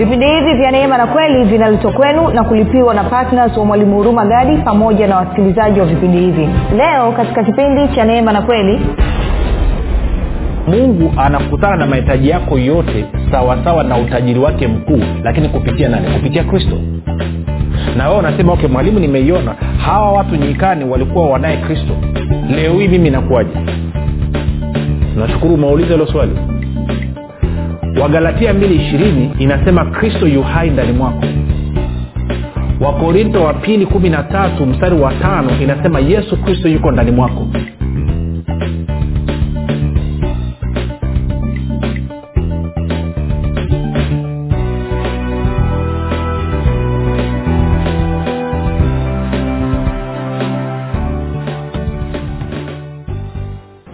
vipindi hivi vya neema na kweli vinaletwa kwenu na kulipiwa na ptns wa mwalimu huruma gadi pamoja na wasikilizaji wa vipindi hivi. Leo katika kipindi cha neema na kweli mungu anakutana na mahitaji yako yote sawasawa na utajiri wake mkuu lakini kupitia nani? Kupitia kristo. Na wewe unasema okay mwalimu nimeiona. Hawa watu nyikani walikuwa wanaye kristo. Leo hii mimi nakuwaje? Nashukuru umeuliza hilo swali wagalatia 220 inasema kristo yu hai ndani mwako. Wakorinto wa pili 13 mstari wa tano inasema yesu kristo yuko ndani mwako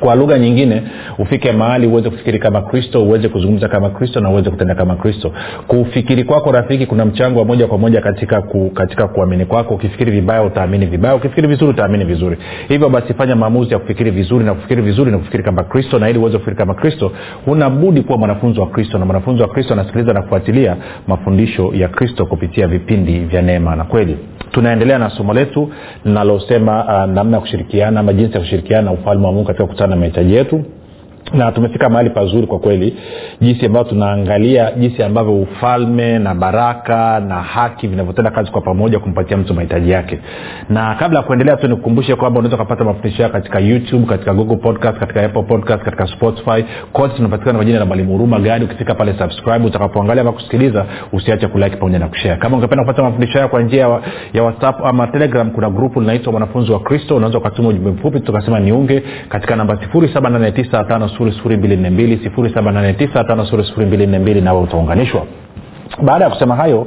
kwa lugha nyingine ufike mahali uweze kufikiri kama kristo uweze kuzungumza kama kristo na uweze kutenda kama kristo. Kufikiri kwako rafiki kuna mchango wa moja kwa moja katika ku, katika kuamini kwako. Ukifikiri vibaya utaamini vibaya. Ukifikiri vizuri utaamini vizuri. Hivyo basi fanya maamuzi ya kufikiri vizuri na kufikiri vizuri na kufikiri kama kristo na ili uweze kufikiri kama kristo unabudi kuwa mwanafunzi wa kristo na mwanafunzi wa kristo anasikiliza na kufuatilia mafundisho ya kristo kupitia vipindi vya neema na kweli. Tunaendelea na somo letu linalosema uh, namna ya kushirikiana ama jinsi ya kushirikiana na ufalme wa mungu katika kukutana na mahitaji yetu na tumefika mahali pazuri kwa kweli. Jinsi ambavyo tunaangalia jinsi ambavyo ufalme na baraka na haki vinavyotenda kazi kwa pamoja kumpatia mtu mahitaji yake. Na kabla ya kuendelea tu nikukumbushe kwamba unaweza ukapata mafundisho yao katika youtube katika google podcast katika apple podcast katika spotify. Kote tunapatikana kwa jina la mwalimu huruma gadi. Ukifika pale subscribe utakapoangalia ama kusikiliza usiache kulike pamoja na kushare. Kama ungependa kupata mafundisho yao kwa njia ya whatsapp ama telegram kuna grupu linaitwa mwanafunzi wa kristo. Unaweza ukatuma ujumbe mfupi tukasema niunge katika namba 789 789 nawe utaunganishwa baada ya kusema hayo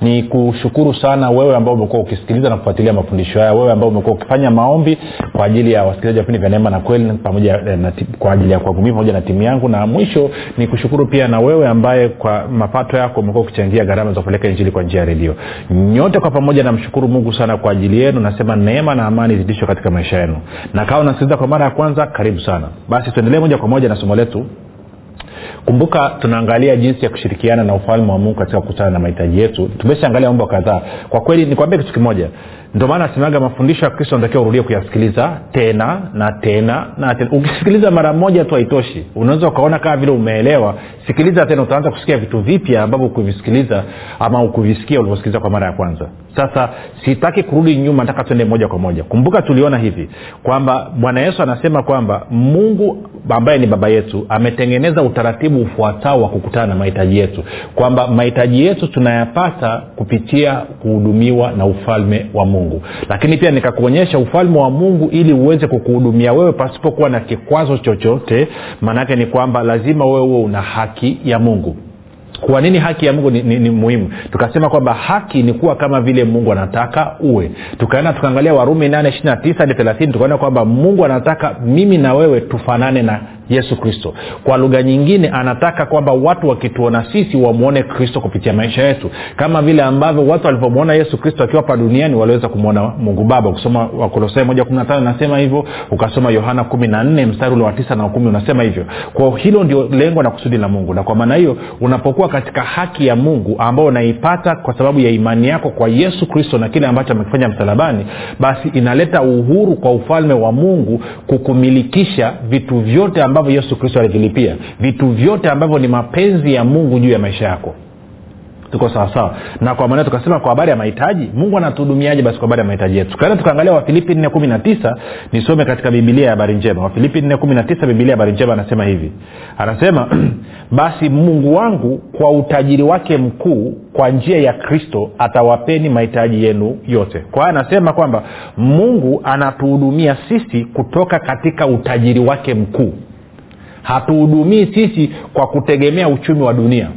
ni kushukuru sana wewe ambao umekuwa ukisikiliza na kufuatilia mafundisho haya wewe ambao umekuwa ukifanya maombi kwa ajili ya wasikilizaji wa vipindi vya neema na kweli pamoja na, kwa ajili ya kwangu pamoja na timu yangu. Na mwisho ni kushukuru pia na wewe ambaye kwa mapato yako umekuwa ukichangia gharama za kupeleka injili kwa njia ya redio. Nyote kwa pamoja namshukuru mungu sana kwa ajili yenu nasema neema na amani zidishwe katika maisha yenu. Na kawa unasikiliza kwa mara ya kwanza karibu sana. Basi tuendelee moja kwa moja na somo letu kumbuka tunaangalia jinsi ya kushirikiana na ufalme wa mungu katika kukutana na mahitaji yetu. Tumeshaangalia mambo kadhaa. Kwa kweli nikwambia kitu kimoja. Ndio maana asemaga mafundisho ya kristo anatakiwa urudie kuyasikiliza tena na tena na tena. Ukisikiliza mara moja tu haitoshi. Unaweza ukaona kama vile umeelewa. Sikiliza tena utaanza kusikia vitu vipya ambavyo ukuvisikiliza ama ukuvisikia ulivyosikiliza kwa mara ya kwanza sasa sitaki kurudi nyuma nataka tuende moja kwa moja. Kumbuka tuliona hivi kwamba bwana yesu anasema kwamba mungu ambaye ni baba yetu ametengeneza utaratibu ufuatao wa kukutana na mahitaji yetu. Kwamba mahitaji yetu tunayapata kupitia kuhudumiwa na ufalme wa mungu. Lakini pia nikakuonyesha ufalme wa mungu ili uweze kukuhudumia wewe pasipokuwa na kikwazo chochote. Maanaake ni kwamba lazima wewe una haki ya mungu kwa nini haki ya mungu ni, ni, ni muhimu? Tukasema kwamba haki ni kuwa kama vile mungu anataka uwe. Tukaenda tukaangalia warumi 8 hadi 30 tukaona kwamba mungu anataka mimi na wewe tufanane na yesu kristo. Kwa lugha nyingine anataka kwamba watu wakituona sisi wamwone kristo kupitia maisha yetu. Kama vile ambavyo watu walivyomwona yesu kristo akiwa hapa duniani waliweza kumwona mungu baba. Ukisoma wakolosai moja kumi na tano inasema hivyo ukasoma yohana kumi na nne mstari ule wa tisa na kumi unasema hivyo. Kwa hilo ndio lengo na kusudi la mungu. Na kwa maana hiyo unapokuwa katika haki ya mungu ambao unaipata kwa sababu ya imani yako kwa yesu kristo na kile ambacho amekifanya msalabani basi inaleta uhuru kwa ufalme wa mungu kukumilikisha vitu vyote ambavyo yesu kristo alivilipia vitu vyote ambavyo ni mapenzi ya mungu juu ya maisha yako. Tuko sawasawa na kwa maana tukasema kwa habari ya mahitaji mungu anatuhudumiaje basi kwa habari ya mahitaji yetu? Tukaenda tukaangalia wafilipi nne kumi na tisa nisome katika bibilia ya habari njema. Wafilipi nne kumi na tisa bibilia ya habari njema anasema hivi. Anasema basi mungu wangu kwa utajiri wake mkuu kwa njia ya kristo atawapeni mahitaji yenu yote. Kwa hiyo anasema kwamba mungu anatuhudumia sisi kutoka katika utajiri wake mkuu hatuhudumii sisi kwa kutegemea uchumi wa dunia.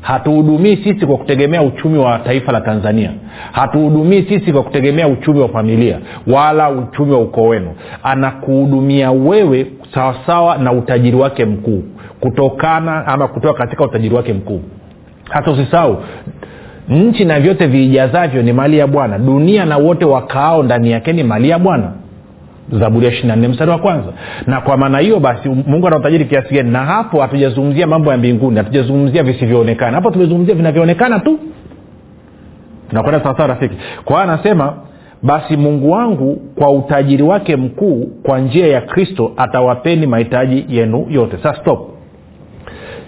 Hatuhudumii sisi kwa kutegemea uchumi wa taifa la tanzania. Hatuhudumii sisi kwa kutegemea uchumi wa familia wala uchumi wa ukoo wenu. Anakuhudumia wewe sawasawa na utajiri wake mkuu kutokana ama kutoka katika utajiri wake mkuu. Hata usisahau nchi na vyote viijazavyo ni mali ya bwana. Dunia na wote wakaao ndani yake ni mali ya bwana zaburi ya nne mstari wa kwanza. Na kwa maana hiyo basi mungu ana utajiri kiasi gani? Na hapo hatujazungumzia mambo ya mbinguni hatujazungumzia visivyoonekana. Hapo tumezungumzia vinavyoonekana tu. Tunakwenda sawasawa rafiki. Kwa hiyo anasema basi mungu wangu kwa utajiri wake mkuu kwa njia ya kristo atawapeni mahitaji yenu yote. Sa stop.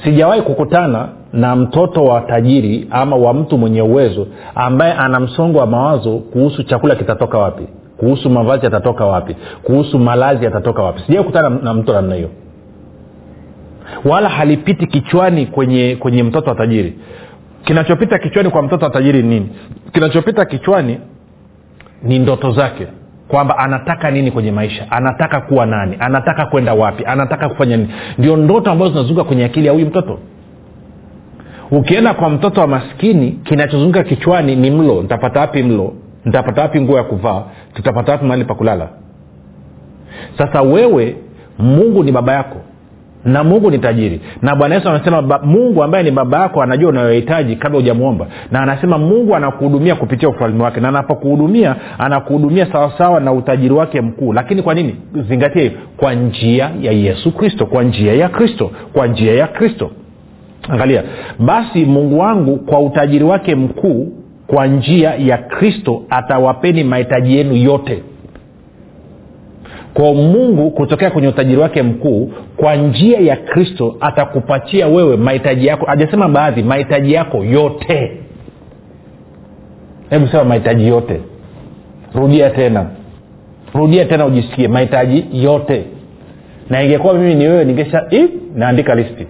Sijawahi kukutana na mtoto wa tajiri ama wa mtu mwenye uwezo ambaye ana msongo wa mawazo kuhusu chakula kitatoka wapi kuhusu mavazi yatatoka wapi? Kuhusu malazi yatatoka wapi? Sijai kutana na mtu namna hiyo. Wala halipiti kichwani kwenye kwenye mtoto wa tajiri. Kinachopita kichwani kwa mtoto wa tajiri ni nini? Kinachopita kichwani ni ndoto zake. Kwamba anataka nini kwenye maisha? Anataka kuwa nani? Anataka kwenda wapi? Anataka kufanya nini? Ndio ndoto ambazo zinazunguka kwenye akili ya huyu mtoto. Ukienda kwa mtoto wa maskini kinachozunguka kichwani ni mlo. Ntapata wapi mlo ntapata wapi nguo ya kuvaa? Tutapata wapi mahali pa kulala? Sasa wewe mungu ni baba yako na mungu ni tajiri. Na bwana yesu anasema mungu ambaye ni baba yako anajua unayohitaji kabla hujamwomba na anasema mungu anakuhudumia kupitia ufalme wake. Na anapokuhudumia anakuhudumia sawasawa na utajiri wake mkuu. Lakini kwa nini? Zingatia hivi kwa njia ya yesu kristo kwa njia ya kristo kwa njia ya kristo. Angalia basi mungu wangu kwa utajiri wake mkuu kwa njia ya kristo atawapeni mahitaji yenu yote. Kwa mungu kutokea kwenye utajiri wake mkuu kwa njia ya kristo atakupatia wewe mahitaji yako. Ajasema baadhi mahitaji yako yote. Hebu sema mahitaji yote. Rudia tena. Rudia tena ujisikie mahitaji yote. Na ingekuwa mimi ni wewe ningesha naandika listi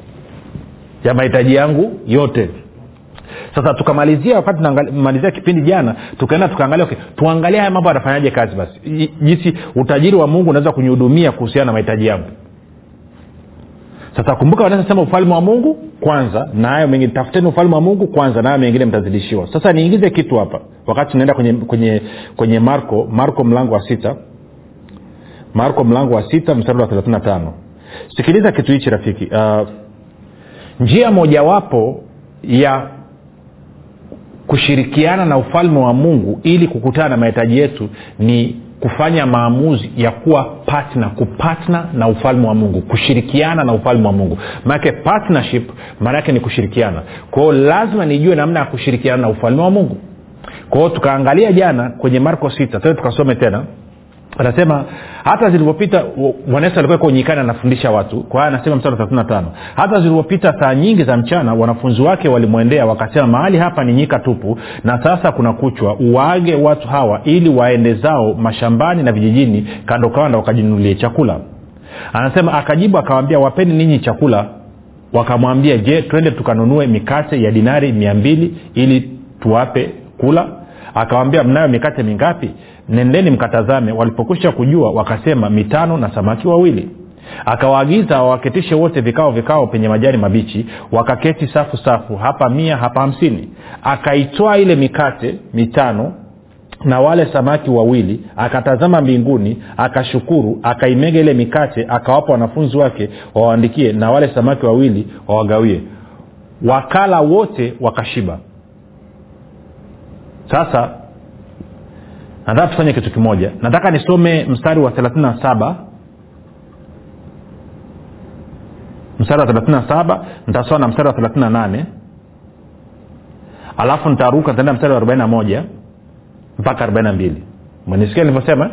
ya mahitaji yangu yote sasa tukamalizia wakati tunamalizia kipindi jana tukaenda tukaangalia okay, tuangalie haya mambo anafanyaje kazi basi. Jinsi utajiri wa mungu unaweza kunihudumia kuhusiana na mahitaji yangu. Sasa kumbuka wanasema ufalme wa mungu kwanza na hayo mengine tafuteni ufalme wa mungu kwanza na hayo mengine mtazidishiwa. Sasa niingize kitu hapa wakati tunaenda kwenye kwenye kwenye marko marko mlango wa sita. Marko mlango wa sita mstari wa thelathini na tano. Sikiliza kitu hichi rafiki uh, njia mojawapo ya kushirikiana na ufalme wa mungu ili kukutana na mahitaji yetu ni kufanya maamuzi ya kuwa patna kupatna na ufalme wa mungu kushirikiana na ufalme wa mungu. Maanake partnership maanaake ni kushirikiana. Kwao lazima nijue namna ya kushirikiana na ufalme wa mungu. Kwao tukaangalia jana kwenye marko 6 tena tukasome tena anasema hata zilivyopita bwana yesu alikuwa nyikani anafundisha watu. Kwa hiyo anasema mstari wa 35 hata zilivyopita saa nyingi za mchana wanafunzi wake walimwendea wakasema mahali hapa ni nyika tupu na sasa kuna kuchwa. Uwaage watu hawa ili waende zao mashambani na vijijini kando kando wakajinunulie chakula. Anasema akajibu akawambia wapeni ninyi chakula. Wakamwambia je twende tukanunue mikate ya dinari mia mbili ili tuwape kula? Akawambia mnayo mikate mingapi nendeni mkatazame. Walipokwisha kujua wakasema mitano na samaki wawili. Akawaagiza wawaketishe wote vikao vikao penye majani mabichi wakaketi safu safu hapa mia hapa hamsini. Akaitwaa ile mikate mitano na wale samaki wawili akatazama mbinguni akashukuru akaimega ile mikate akawapa wanafunzi wake wawaandikie na wale samaki wawili wawagawie. Wakala wote wakashiba. Sasa nataka tufanye kitu kimoja. Nataka nisome mstari wa 37 mstari wa 37 nitasoma na mstari wa 38 alafu nitaruka nitaenda mstari wa 41 mpaka 42 mwenisikia nilivyosema?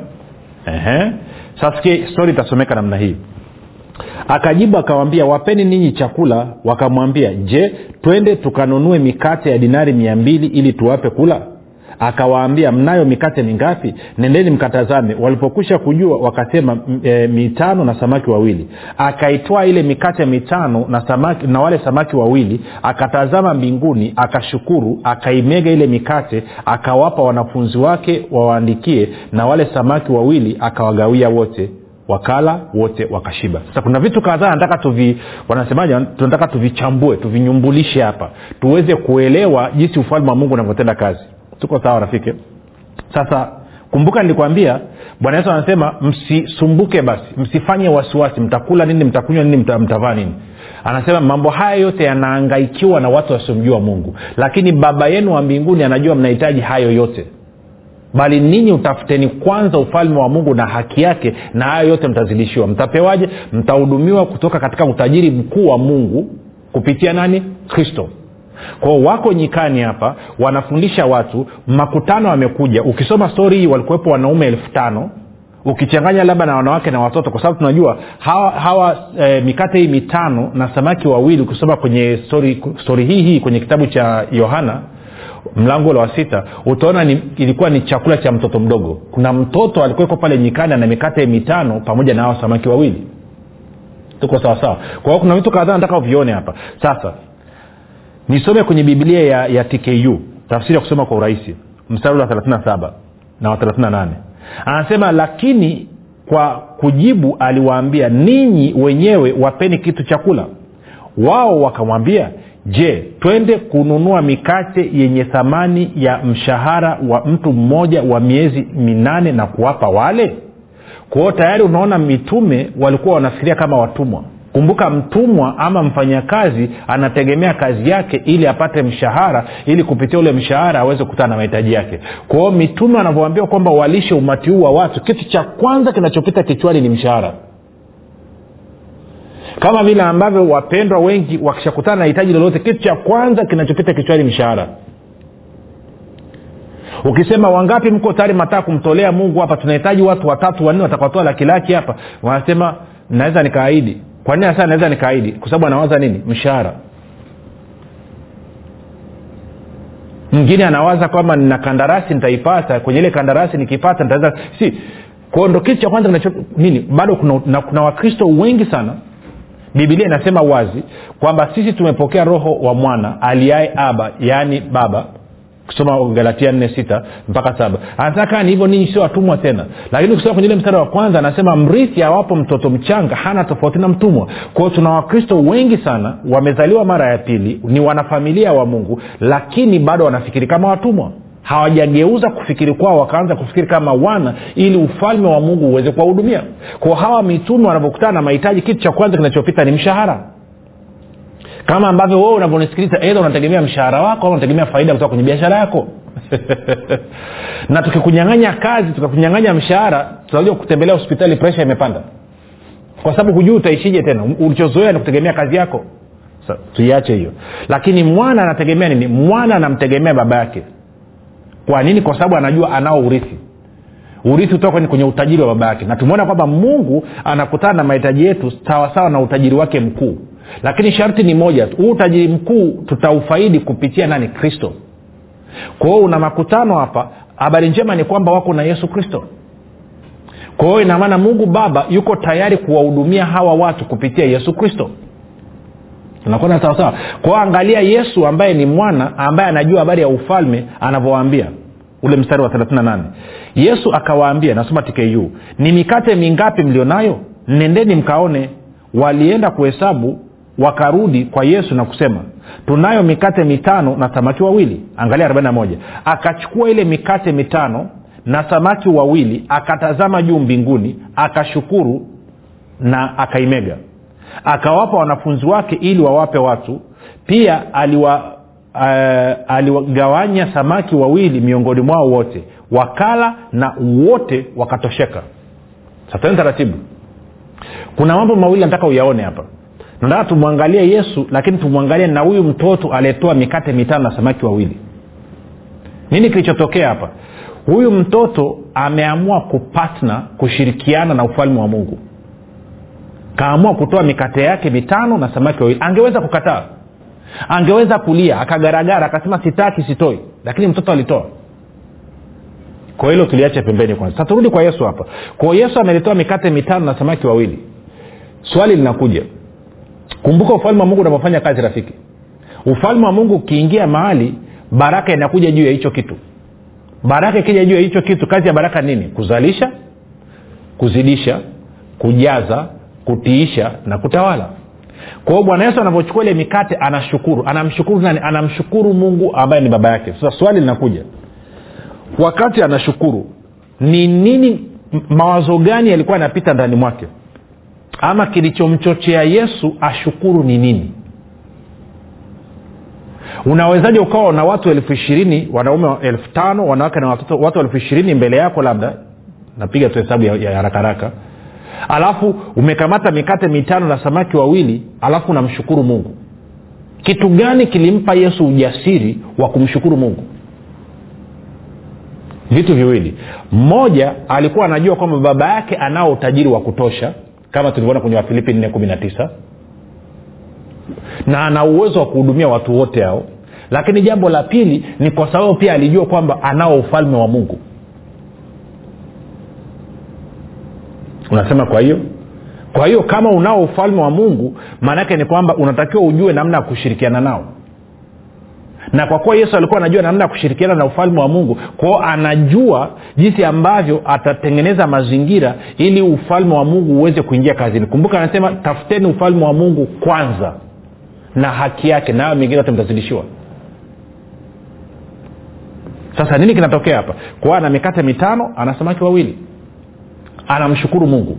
Sasa stori itasomeka namna hii. Akajibu akawambia wapeni ninyi chakula. Wakamwambia je twende tukanunue mikate ya dinari mia mbili ili tuwape kula akawaambia mnayo mikate mingapi? Nendeni mkatazame. Walipokwisha kujua wakasema e, mitano na samaki wawili. Akaitwaa ile mikate mitano na samaki na wale samaki wawili akatazama mbinguni akashukuru akaimega ile mikate akawapa wanafunzi wake wawaandikie na wale samaki wawili akawagawia wote. Wakala wote wakashiba. Sasa kuna vitu kadhaa nataka tuvi wanasemaje? Tunataka tuvichambue tuvinyumbulishe hapa. Tuweze kuelewa jinsi ufalme wa mungu unavyotenda kazi tuko sawa rafiki? Sasa kumbuka nilikwambia bwana yesu anasema msisumbuke basi msifanye wasiwasi mtakula nini mtakunywa nini mta, mtavaa nini. Anasema mambo haya yote yanaangaikiwa na watu wasiomjua mungu. Lakini baba yenu wa mbinguni anajua mnahitaji hayo yote. Bali ninyi utafuteni kwanza ufalme wa mungu na haki yake na hayo yote mtazidishiwa. Mtapewaje? Mtahudumiwa kutoka katika utajiri mkuu wa mungu kupitia nani? Kristo kwao wako nyikani hapa wanafundisha watu makutano amekuja ukisoma stori hii walikuwepo wanaume elfu tano. Ukichanganya labda na wanawake na watoto kwa sababu tunajua hawa, hawa e, mikate hii mitano na samaki wawili ukisoma kwenye stori, hii hii kwenye kitabu cha yohana mlango ule wa sita utaona ni, ilikuwa ni chakula cha mtoto mdogo. Kuna mtoto alikuweko pale nyikani na mikate mitano pamoja na hawa samaki wawili. Tuko sawasawa kwa hiyo kuna vitu kadhaa nataka uvione hapa. Sasa nisome kwenye biblia ya, ya tku tafsiri ya kusoma kwa urahisi. Mstari wa 37 na wa 38 anasema lakini kwa kujibu aliwaambia ninyi wenyewe wapeni kitu chakula. Wao wakamwambia je twende kununua mikate yenye thamani ya mshahara wa mtu mmoja wa miezi minane na kuwapa wale? Kwao tayari unaona mitume walikuwa wanafikiria kama watumwa kumbuka mtumwa ama mfanyakazi anategemea kazi yake ili apate mshahara ili kupitia ule mshahara aweze kukutana na mahitaji yake. Kwao mitume wanavyoambiwa kwamba walishe umati huu wa watu kitu cha kwanza kinachopita kichwani ni mshahara. Kama vile ambavyo wapendwa wengi wakishakutana na hitaji lolote kitu cha kwanza kinachopita kichwani mshahara. Ukisema wangapi mko tayari mataa kumtolea mungu hapa tunahitaji watu watatu wanne watakaotoa lakilaki hapa. Wanasema naweza nikaahidi kwa nini hasa naweza nikaahidi? Kwa sababu anawaza nini? Mshahara. Mwingine anawaza kwamba nina kandarasi nitaipata. Kwenye ile kandarasi nikipata nitaweza si kwao kitu cha kwanza nacho nini? Bado kuna, na, kuna wakristo wengi sana. Bibilia inasema wazi kwamba sisi tumepokea roho wa mwana aliaye aba yaani baba kusoma galatia nne sita mpaka saba. Anataka ni hivyo ninyi sio watumwa tena. Lakini ukisoma kwenye ile mstari wa kwanza anasema mrithi awapo mtoto mchanga hana tofauti na mtumwa. Kwao tuna wakristo wengi sana wamezaliwa mara ya pili ni wanafamilia wa mungu lakini bado wanafikiri kama watumwa. Hawajageuza kufikiri kwao wakaanza kufikiri kama wana ili ufalme wa mungu uweze kuwahudumia. Kwao hawa mitume wanavyokutana na mahitaji kitu cha kwanza kinachopita ni mshahara kama ambavyo wewe unavyonisikiliza edha unategemea mshahara wako au unategemea faida kutoka kwenye biashara yako. Na tukikunyang'anya kazi tukakunyang'anya mshahara tutakuja kutembelea hospitali presha imepanda. Kwa sababu hujui utaishije tena. Ulichozoea ni kutegemea kazi yako. So, tuiache hiyo. Lakini mwana anategemea nini? Mwana anamtegemea baba yake. Kwa nini? Kwa sababu anajua anao urithi. Urithi utoka kwenye utajiri wa baba yake. Na tumeona kwamba mungu anakutana na mahitaji yetu sawasawa na utajiri wake mkuu lakini sharti ni moja tu. Huu utajiri mkuu tutaufaidi kupitia nani? Kristo. Kwa hiyo una makutano hapa. Habari njema ni kwamba wako na yesu kristo. Kwa hiyo inamaana mungu baba yuko tayari kuwahudumia hawa watu kupitia yesu kristo. Tunakwenda sawasawa kwao angalia yesu ambaye ni mwana ambaye anajua habari ya ufalme anavyowaambia. Ule mstari wa 38 yesu akawaambia nasoma tku ni mikate mingapi mlionayo? Nendeni mkaone. Walienda kuhesabu wakarudi kwa yesu na kusema tunayo mikate mitano na samaki wawili. Angalia 41 akachukua ile mikate mitano na samaki wawili akatazama juu mbinguni akashukuru na akaimega. Akawapa wanafunzi wake ili wawape watu. Pia aliwa uh, aliwagawanya samaki wawili miongoni mwao wote. Wakala na wote wakatosheka. Sasa taratibu. Kuna mambo mawili nataka uyaone hapa nataka tumwangalie yesu lakini tumwangalie na huyu mtoto aliyetoa mikate mitano na samaki wawili. Nini kilichotokea hapa? Huyu mtoto ameamua kupatna kushirikiana na ufalme wa mungu. Kaamua kutoa mikate yake mitano na samaki wawili. Angeweza kukataa. Angeweza kulia akagaragara akasema sitaki sitoi. Lakini mtoto alitoa. Kwa hilo tuliache pembeni kwanza. Sa turudi kwa yesu hapa. Kwa yesu amelitoa mikate mitano na samaki wawili. Swali linakuja kumbuka ufalme wa mungu unavyofanya kazi rafiki. Ufalme wa mungu ukiingia mahali baraka inakuja juu ya hicho kitu. Baraka ikija juu ya hicho kitu kazi ya baraka nini? Kuzalisha kuzidisha kujaza kutiisha na kutawala. Kwa hiyo bwana yesu anavyochukua ile mikate anashukuru. Anamshukuru nani? Anamshukuru mungu ambaye ni baba yake. Sasa swali linakuja. Wakati anashukuru ni nini mawazo gani yalikuwa yanapita ndani mwake ama kilichomchochea yesu ashukuru ni nini? Unawezaji ukawa na watu elfu ishirini wanaume elfu tano wanawake na watoto watu elfu ishirini mbele yako labda? Napiga tu hesabu ya, haraka haraka. Alafu umekamata mikate mitano na samaki wawili alafu unamshukuru mungu. Kitu gani kilimpa yesu ujasiri wa kumshukuru mungu? Vitu viwili. Mmoja alikuwa anajua kwamba baba yake anao utajiri wa kutosha kama tulivyoona kwenye wafilipi 419 na ana uwezo wa kuhudumia watu wote hao. Lakini jambo la pili ni kwa sababu pia alijua kwamba anao ufalme wa mungu. Unasema kwa hiyo? Kwa hiyo kama unao ufalme wa mungu maanaake ni kwamba unatakiwa ujue namna ya kushirikiana nao na kwa kuwa yesu alikuwa anajua namna ya kushirikiana na ufalme wa mungu kwao anajua jinsi ambavyo atatengeneza mazingira ili ufalme wa mungu uweze kuingia kazini. Kumbuka anasema tafuteni ufalme wa mungu kwanza na haki yake nayo mingine yote mtazidishiwa. Sasa nini kinatokea hapa? Kwa ana mikate mitano ana samaki wawili anamshukuru mungu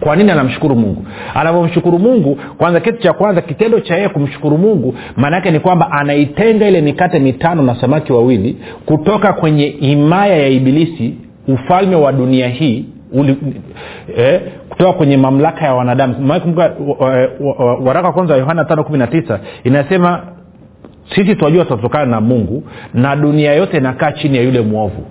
kwa nini anamshukuru mungu? Anavyomshukuru mungu kwanza kitu cha kwanza kitendo cha yeye kumshukuru mungu maana yake ni kwamba anaitenga ile mikate mitano na samaki wawili kutoka kwenye himaya ya ibilisi ufalme wa dunia hii uli, eh, kutoka kwenye mamlaka ya wanadamu. Kumbuka waraka wa kwanza wa yohana tano kumi na tisa inasema sisi tunajua tutatokana na mungu na dunia yote inakaa chini ya yule mwovu.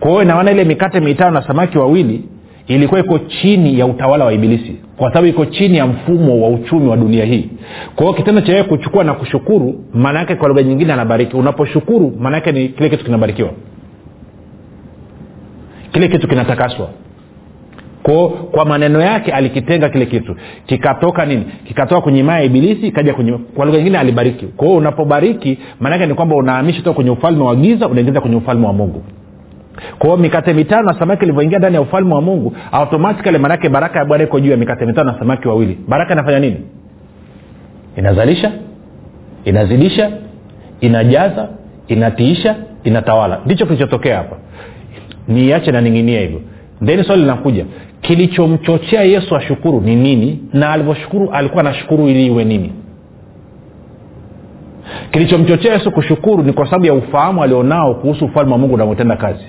Kwa hiyo inaona ile mikate mitano na samaki wawili ilikuwa iko chini ya utawala wa ibilisi. Kwa sababu iko chini ya mfumo wa uchumi wa dunia hii. Kwa hiyo kitendo cha yeye kuchukua na kushukuru maana yake kwa lugha nyingine anabariki unaposhukuru maana yake ni kile kitu kinabarikiwa. Kile kitu kinatakaswa. Ko kwa maneno yake alikitenga kile kitu. Kikatoka nini? Kikatoka kwenye maya ya ibilisi ikaja kwenye kwa lugha nyingine alibariki. Kwa hiyo unapobariki maanake ni kwamba unahamisha toka kwenye ufalme wa giza unaingiza kwenye ufalme wa mungu kwa mikate mitano na samaki ilivyoingia ndani ya ufalme wa mungu automatikali maanake baraka ya bwana iko juu ya mikate mitano na samaki wawili. Baraka inafanya nini? Inazalisha inazidisha inajaza inatiisha inatawala. Ndicho kilichotokea hapa. Niache naning'inia hivyo. Then swali linakuja kilichomchochea yesu ashukuru ni nini? Na alivyoshukuru alikuwa anashukuru ili iwe nini? Kilichomchochea yesu kushukuru ni kwa sababu ya ufahamu alionao kuhusu ufalme wa mungu unavyotenda kazi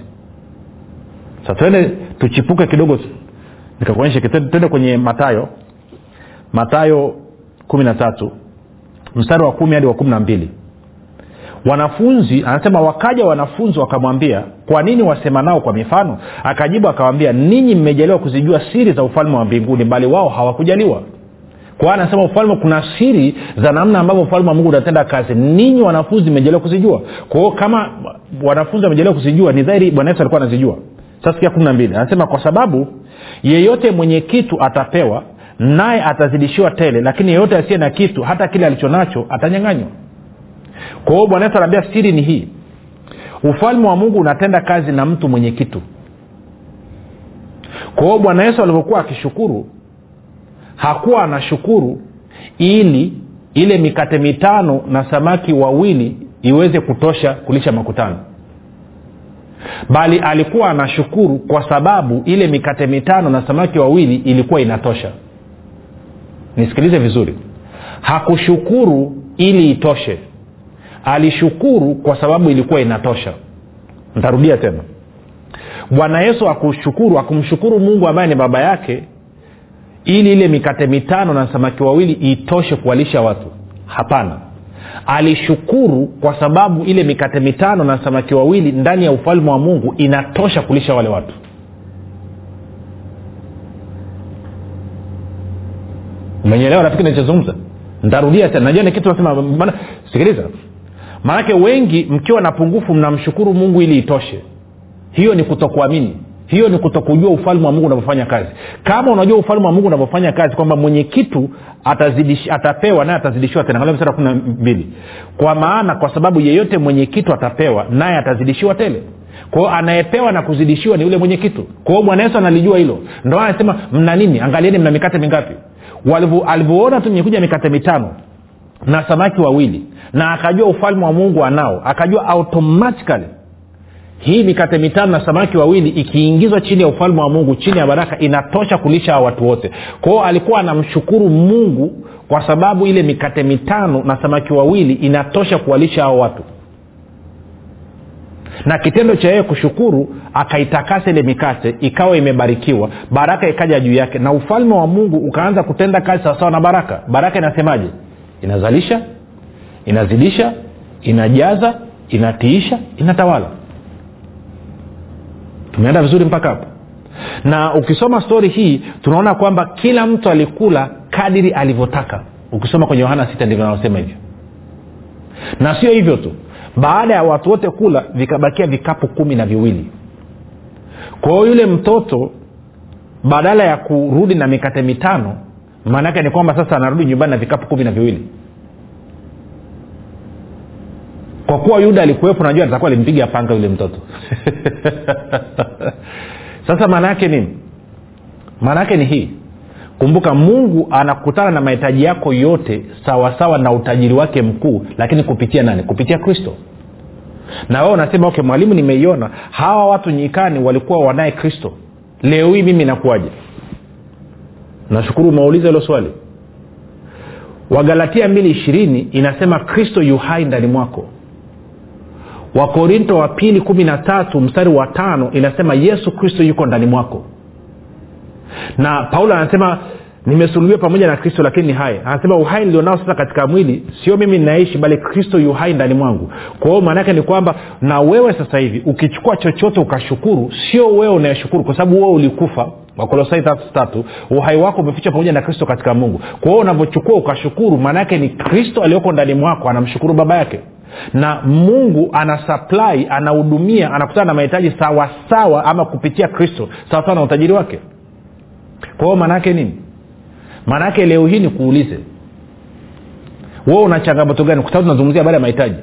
sa tuende tuchipuke kidogo nikakuonyesha twende kwenye matayo matayo kumi na tatu mstari wa kumi hadi wa kumi na mbili. Wanafunzi anasema wakaja wanafunzi wakamwambia kwa nini wasema nao kwa mifano? Akajibu akawambia ninyi mmejaliwa kuzijua siri za ufalme wa mbinguni bali wao hawakujaliwa. Kwa anasema ufalme kuna siri za namna ambavyo ufalme wa mungu unatenda kazi. Ninyi wanafunzi mmejaliwa kuzijua. Kwa hiyo kama wanafunzi wamejaliwa kuzijua ni dhahiri bwana yesu alikuwa anazijua sasa kumi na mbili. Anasema kwa sababu yeyote mwenye kitu atapewa naye atazidishiwa tele lakini yeyote asiye na kitu hata kile alichonacho atanyanganywa. Kwa hiyo bwana yesu anaambia siri ni hii. Ufalme wa mungu unatenda kazi na mtu mwenye kitu. Kwa hiyo bwana yesu alivyokuwa akishukuru hakuwa anashukuru ili ile mikate mitano na samaki wawili iweze kutosha kulisha makutano bali alikuwa anashukuru kwa sababu ile mikate mitano na samaki wawili ilikuwa inatosha. Nisikilize vizuri. Hakushukuru ili itoshe. Alishukuru kwa sababu ilikuwa inatosha. Ntarudia tena. Bwana yesu akushukuru akumshukuru mungu ambaye ni baba yake ili ile mikate mitano na samaki wawili itoshe kuwalisha watu. Hapana alishukuru kwa sababu ile mikate mitano na samaki wawili ndani ya ufalme wa mungu inatosha kulisha wale watu. Menyeelewa rafiki nachozungumza ntarudia tena. Najua ni kitu nasema sikiliza. Maanake wengi mkiwa na pungufu mnamshukuru mungu ili itoshe. Hiyo ni kutokuamini hiyo ni kutokujua ufalme wa mungu unavyofanya kazi. Kama unajua ufalme wa mungu unavyofanya kazi kwamba mwenye kitu atazidish, atapewa naye atazidishiwa tena. Angalia kwa maana kwa sababu yeyote mwenye kitu atapewa naye atazidishiwa tele. Kwao anayepewa na kuzidishiwa ni yule mwenye kitu kwao bwana yesu analijua hilo. Ndo anasema mna nini? Angalieni mna mikate mingapi? Alivyoona tu imekuja mikate mitano na samaki wawili na akajua ufalme wa mungu anao akajua automatically hii mikate mitano na samaki wawili ikiingizwa chini ya ufalme wa mungu chini ya baraka inatosha kulisha hawa watu wote. Kwao alikuwa anamshukuru mungu kwa sababu ile mikate mitano na samaki wawili inatosha kuwalisha hao watu. Na kitendo cha yeye kushukuru akaitakasa ile mikate ikawa imebarikiwa baraka ikaja juu yake na ufalme wa mungu ukaanza kutenda kazi sawasawa na baraka. Baraka inasemaje? Inazalisha inazidisha inajaza inatiisha inatawala tumeenda vizuri mpaka hapo. Na ukisoma stori hii tunaona kwamba kila mtu alikula kadiri alivyotaka. Ukisoma kwenye yohana sita ndivyo anaosema hivyo. Na sio hivyo tu. Baada ya watu wote kula vikabakia vikapu kumi na viwili. Kwa hiyo yule mtoto badala ya kurudi na mikate mitano maanaake ni kwamba sasa anarudi nyumbani na vikapu kumi na viwili kwa kuwa yuda alikuwepo najua atakuwa alimpiga panga yule mtoto. Sasa maana yake nini? Maana yake ni hii. Kumbuka mungu anakutana na mahitaji yako yote sawasawa sawa na utajiri wake mkuu lakini kupitia nani? Kupitia kristo. Na wewe unasema okay mwalimu nimeiona hawa watu nyikani walikuwa wanaye kristo. Leo hii mimi nakuwaje? Nashukuru umeuliza hilo swali. Wagalatia mbili ishirini inasema kristo yu hai ndani mwako wakorinto wa pili kumi na tatu mstari wa tano inasema yesu kristo yuko ndani mwako. Na paulo anasema nimesulubiwa pamoja na kristo lakini ni hai. Anasema uhai nilionao sasa katika mwili sio mimi ninaishi bali kristo yuhai ndani mwangu. Kwa hiyo maanaake ni kwamba na wewe sasa hivi ukichukua chochote ukashukuru sio wewe unayeshukuru kwa sababu wewe ulikufa. Wakolosai tatu uhai wako umefichwa pamoja na kristo katika mungu. Kwa hiyo unavyochukua ukashukuru maanaake ni kristo aliyoko ndani mwako anamshukuru baba yake na mungu ana supply anahudumia anakutana na mahitaji sawasawa ama kupitia kristo. Sawasawa na utajiri wake. Kwa hiyo maanaake nini? Maanaake leo hii ni kuulize wewe una changamoto gani? Kwa sababu tunazungumzia baada ya mahitaji.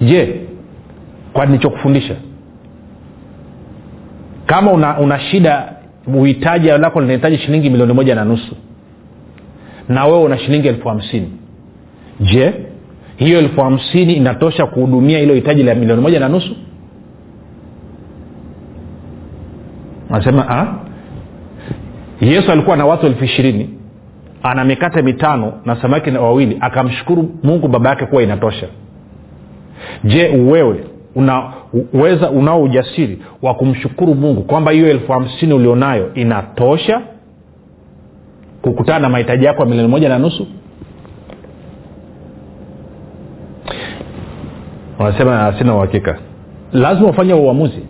Je kwa nilichokufundisha kama una, una shida uhitaji lako linahitaji shilingi milioni moja na nusu. Na wewe una shilingi elfu hamsini. Je hiyo elfu hamsini inatosha kuhudumia hilo hitaji la milioni moja na nusu? Anasema yesu alikuwa na watu elfu ishirini ana mikate mitano na samaki na wawili akamshukuru mungu baba yake kuwa inatosha. Je wewe unaweza unao ujasiri wa kumshukuru mungu kwamba hiyo elfu hamsini ulionayo inatosha kukutana na mahitaji yako ya milioni moja na nusu wanasema sina uhakika. Lazima ufanye uamuzi.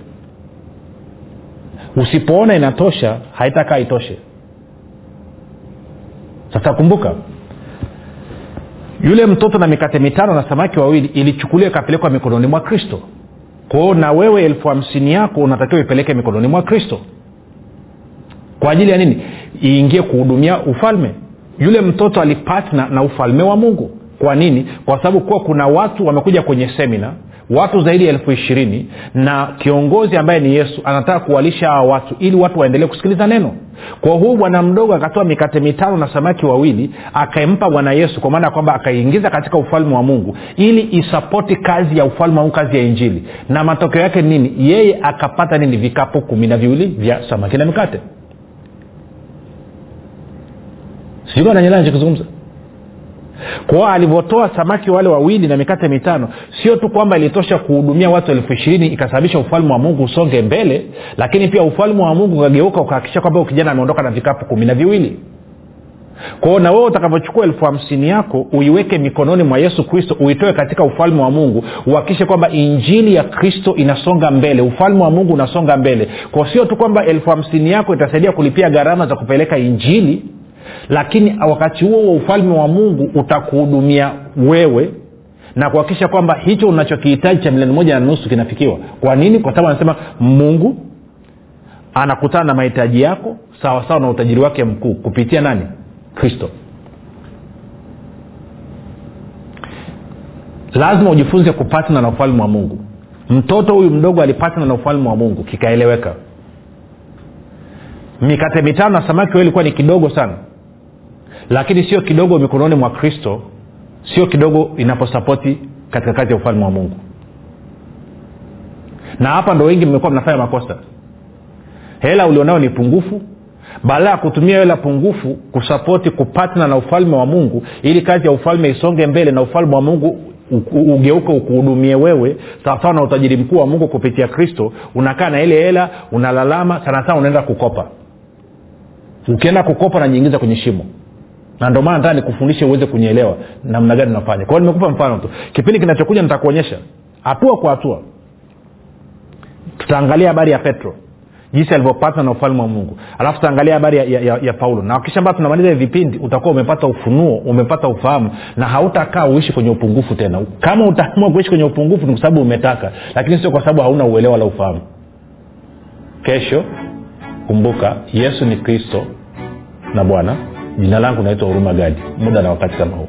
Usipoona inatosha haitakaa itoshe. Sasa kumbuka yule mtoto na mikate mitano na samaki wawili ilichukuliwa ikapelekwa mikononi mwa kristo. Kwao na wewe elfu hamsini yako unatakiwa ipeleke mikononi mwa kristo. Kwa ajili ya nini? Iingie kuhudumia ufalme. Yule mtoto alipatna na ufalme wa mungu kwa nini? Kwa sababu kuwa kuna watu wamekuja kwenye semina watu zaidi ya elfu ishirini na kiongozi ambaye ni yesu anataka kuwalisha hawa watu ili watu waendelee kusikiliza neno. Kwa huu bwana mdogo akatoa mikate mitano na samaki wawili akaimpa bwana yesu kwa maana ya kwamba akaiingiza katika ufalme wa mungu ili isapoti kazi ya ufalme wa mungu kazi ya injili. Na matokeo yake nini? Yeye akapata nini? Vikapu kumi na viwili vya samaki na mikate. Sijui ananyelea nachokizungumza kwao alivyotoa samaki wale wawili na mikate mitano sio tu kwamba ilitosha kuhudumia watu elfu ishirini ikasababisha ufalme wa mungu usonge mbele lakini pia ufalme wa mungu ukageuka ukahakikisha kwamba kijana ameondoka na vikapu kumi na viwili. Kwao na wewe utakavyochukua elfu hamsini yako uiweke mikononi mwa yesu kristo uitoe katika ufalme wa mungu uhakikishe kwamba injili ya kristo inasonga mbele ufalme wa mungu unasonga mbele. Kwao sio tu kwamba elfu hamsini yako itasaidia kulipia gharama za kupeleka injili lakini wakati huo wa ufalme wa mungu utakuhudumia wewe na kuhakikisha kwamba hicho unachokihitaji cha milioni moja na nusu kinafikiwa. Kwa nini? Kwa sababu anasema mungu anakutana na mahitaji yako sawasawa na utajiri wake mkuu. Kupitia nani? Kristo. Lazima ujifunze kupatna na ufalme wa mungu. Mtoto huyu mdogo alipatana na ufalme wa mungu. Kikaeleweka. Mikate mitano na samaki ilikuwa ni kidogo sana lakini sio kidogo mikononi mwa kristo sio kidogo inaposapoti katika kazi ya ufalme wa mungu. Na hapa ndo wengi mmekuwa mnafanya makosa. Hela ulionayo ni pungufu baada ya kutumia hela pungufu kusapoti kupatna na ufalme wa mungu ili kazi ya ufalme isonge mbele na ufalme wa mungu ugeuke ukuhudumie wewe sawasawa na utajiri mkuu wa mungu kupitia kristo unakaa na ile hela unalalama sana sana unaenda kukopa. Ukienda kukopa najiingiza kwenye shimo na ndio maana nataka nikufundishe uweze kunielewa namna gani nafanya kwao nimekupa mfano tu. Kipindi kinachokuja nitakuonyesha. Hatua kwa hatua tutaangalia habari ya petro jinsi alivyopata na ufalme wa mungu. Alafu tutaangalia habari ya, ya, ya, ya paulo. Na wakishambaa tunamaliza hivi vipindi utakuwa umepata ufunuo umepata ufahamu na hautakaa uishi kwenye upungufu tena. Kama utaamua kuishi kwenye upungufu ni kwa sababu umetaka lakini sio kwa sababu hauna uelewa la ufahamu. Kesho kumbuka yesu ni kristo na bwana jina langu naitwa huruma gadi muda na wakati kama huu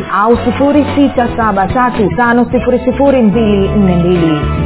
au 6735242